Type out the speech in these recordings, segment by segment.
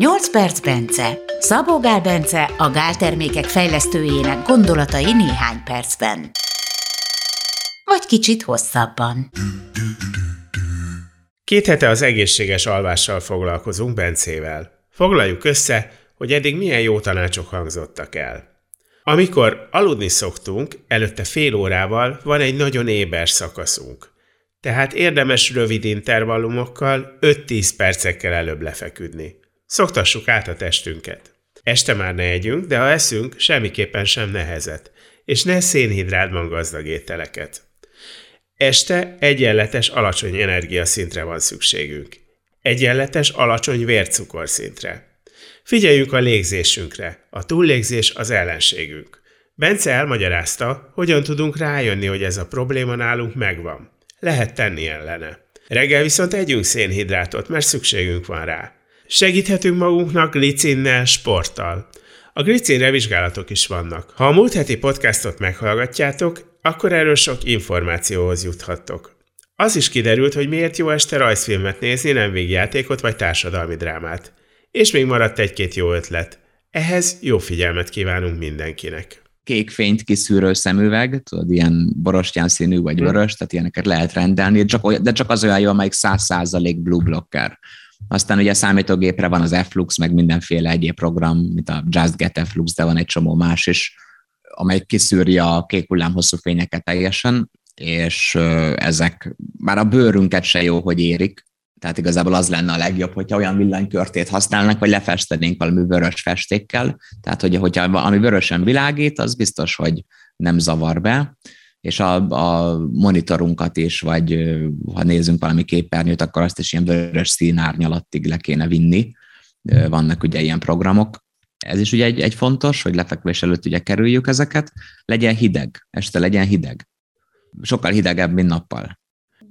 8 perc Bence. Szabó Gál Bence, a gáltermékek fejlesztőjének gondolatai néhány percben. Vagy kicsit hosszabban. Két hete az egészséges alvással foglalkozunk Bencével. Foglaljuk össze, hogy eddig milyen jó tanácsok hangzottak el. Amikor aludni szoktunk, előtte fél órával van egy nagyon éber szakaszunk. Tehát érdemes rövid intervallumokkal 5-10 percekkel előbb lefeküdni. Szoktassuk át a testünket. Este már ne együnk, de ha eszünk, semmiképpen sem nehezet, és ne szénhidrátban gazdag ételeket. Este egyenletes alacsony energiaszintre van szükségünk. Egyenletes alacsony vércukorszintre. Figyeljünk a légzésünkre, a túllégzés az ellenségünk. Bence elmagyarázta, hogyan tudunk rájönni, hogy ez a probléma nálunk megvan. Lehet tenni ellene. Reggel viszont együnk szénhidrátot, mert szükségünk van rá. Segíthetünk magunknak glicinnel, sporttal. A glicinre vizsgálatok is vannak. Ha a múlt heti podcastot meghallgatjátok, akkor erről sok információhoz juthattok. Az is kiderült, hogy miért jó este rajzfilmet nézni, nem végjátékot vagy társadalmi drámát. És még maradt egy-két jó ötlet. Ehhez jó figyelmet kívánunk mindenkinek. Kék fényt kiszűrő szemüveg, tudod, ilyen borostyán színű vagy hm. vörös, tehát ilyeneket lehet rendelni, de csak az olyan jó, amelyik 100% blue blocker. Aztán ugye a számítógépre van az Flux, meg mindenféle egyéb program, mint a Just Get Flux, de van egy csomó más is, amely kiszűri a kék hullám hosszú fényeket teljesen, és ezek már a bőrünket se jó, hogy érik, tehát igazából az lenne a legjobb, hogyha olyan villanykörtét használnak, vagy lefestenénk valami vörös festékkel. Tehát, hogy, hogyha ami vörösen világít, az biztos, hogy nem zavar be és a, a monitorunkat is, vagy ha nézzünk valami képernyőt, akkor azt is ilyen vörös színárnyalattig le kéne vinni. Vannak ugye ilyen programok. Ez is ugye egy, egy fontos, hogy lefekvés előtt ugye kerüljük ezeket. Legyen hideg, este legyen hideg. Sokkal hidegebb, mint nappal.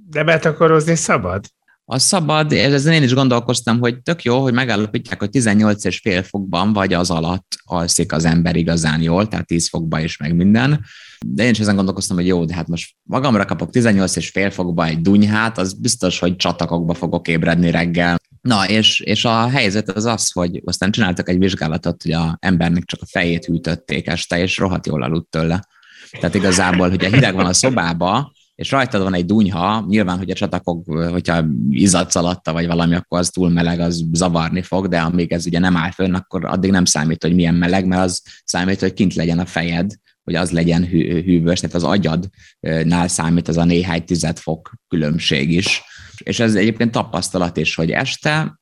De betakorozni szabad? Az szabad, ezen én is gondolkoztam, hogy tök jó, hogy megállapítják, hogy 18 és fél fokban vagy az alatt alszik az ember igazán jól, tehát 10 fokba is meg minden. De én is ezen gondolkoztam, hogy jó, de hát most magamra kapok 18 és fél fokba egy dunyhát, az biztos, hogy csatakokba fogok ébredni reggel. Na, és, és a helyzet az az, hogy aztán csináltak egy vizsgálatot, hogy a embernek csak a fejét hűtötték este, és rohadt jól aludt tőle. Tehát igazából, hogyha hideg van a szobába, és rajtad van egy dunyha, nyilván, hogy a csatakok, hogyha izzadsz alatta, vagy valami, akkor az túl meleg, az zavarni fog, de amíg ez ugye nem áll fönn, akkor addig nem számít, hogy milyen meleg, mert az számít, hogy kint legyen a fejed, hogy az legyen hű, hűvös, tehát az agyadnál számít az a néhány tized fok különbség is. És ez egyébként tapasztalat is, hogy este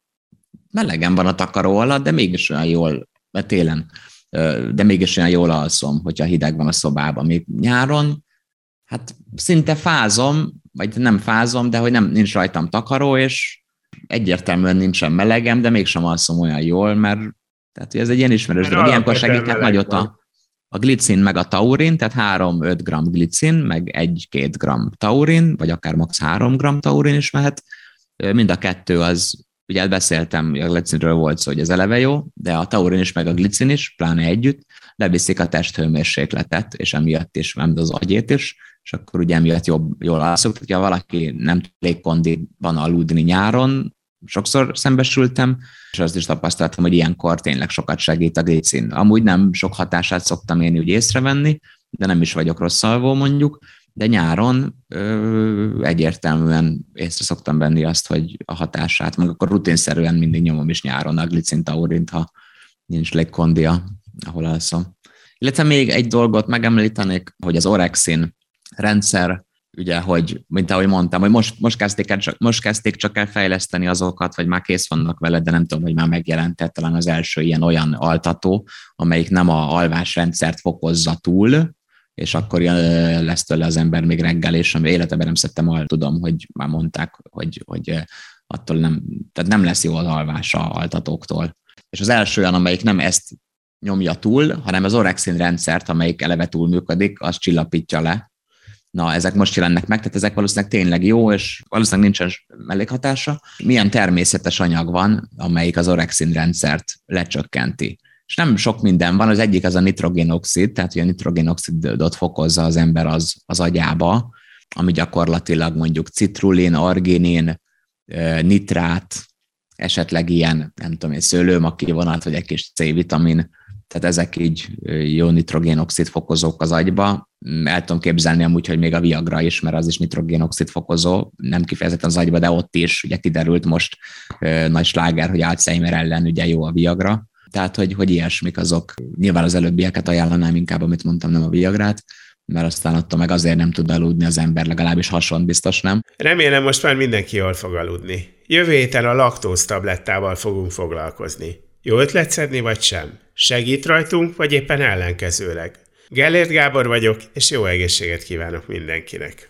melegen van a takaró alatt, de mégis olyan jól, mert télen, de mégis olyan jól alszom, hogyha hideg van a szobában. Még nyáron hát szinte fázom, vagy nem fázom, de hogy nem, nincs rajtam takaró, és egyértelműen nincsen melegem, de mégsem alszom olyan jól, mert tehát ez egy ilyen ismerős dolog. Ilyenkor segítnek nagyot a, a glicin meg a taurin, tehát 3-5 g glicin, meg 1-2 g taurin, vagy akár max 3 g taurin is mehet. Mind a kettő az, ugye beszéltem, a glicinről volt szó, hogy ez eleve jó, de a taurin is, meg a glicin is, pláne együtt, leviszik a testhőmérsékletet, és emiatt is, nem az agyét is, és akkor ugye emiatt jobb, jól alszok. Hogyha valaki nem tud van aludni nyáron, sokszor szembesültem, és azt is tapasztaltam, hogy ilyenkor tényleg sokat segít a glicin. Amúgy nem sok hatását szoktam én úgy észrevenni, de nem is vagyok rossz alvó mondjuk, de nyáron ö, egyértelműen észre szoktam venni azt, hogy a hatását, meg akkor rutinszerűen mindig nyomom is nyáron a glicin taurint, ha nincs légkondia, ahol alszom. Illetve még egy dolgot megemlítenék, hogy az orexin rendszer, ugye, hogy, mint ahogy mondtam, hogy most, most, kezdték el, csak, most kezdték csak el fejleszteni azokat, vagy már kész vannak vele, de nem tudom, hogy már megjelentett talán az első ilyen olyan altató, amelyik nem a alvásrendszert fokozza túl, és akkor lesz tőle az ember még reggel, és életemben nem szedtem tudom, hogy már mondták, hogy, hogy attól nem, tehát nem lesz jó az alvása altatóktól. És az első olyan, amelyik nem ezt nyomja túl, hanem az orexin rendszert, amelyik eleve túl működik, az csillapítja le, na, ezek most jelennek meg, tehát ezek valószínűleg tényleg jó, és valószínűleg nincsen mellékhatása. Milyen természetes anyag van, amelyik az orexin rendszert lecsökkenti? És nem sok minden van, az egyik az a nitrogénoxid, tehát hogy a nitrogénoxidot fokozza az ember az, az agyába, ami gyakorlatilag mondjuk citrulin, arginin, nitrát, esetleg ilyen, nem tudom, egy szőlőmaki vonat, vagy egy kis C-vitamin, tehát ezek így jó nitrogénoxid fokozók az agyba. El tudom képzelni amúgy, hogy még a Viagra is, mert az is nitrogénoxid fokozó, nem kifejezetten az agyba, de ott is ugye kiderült most nagy sláger, hogy Alzheimer ellen ugye jó a Viagra. Tehát, hogy, hogy ilyesmik azok. Nyilván az előbbieket ajánlanám inkább, amit mondtam, nem a Viagrát, mert aztán attól meg azért nem tud aludni az ember, legalábbis hasonló biztos nem. Remélem most már mindenki jól fog aludni. Jövő héten a laktóz tablettával fogunk foglalkozni. Jó ötlet szedni vagy sem? Segít rajtunk, vagy éppen ellenkezőleg? Gellért Gábor vagyok, és jó egészséget kívánok mindenkinek!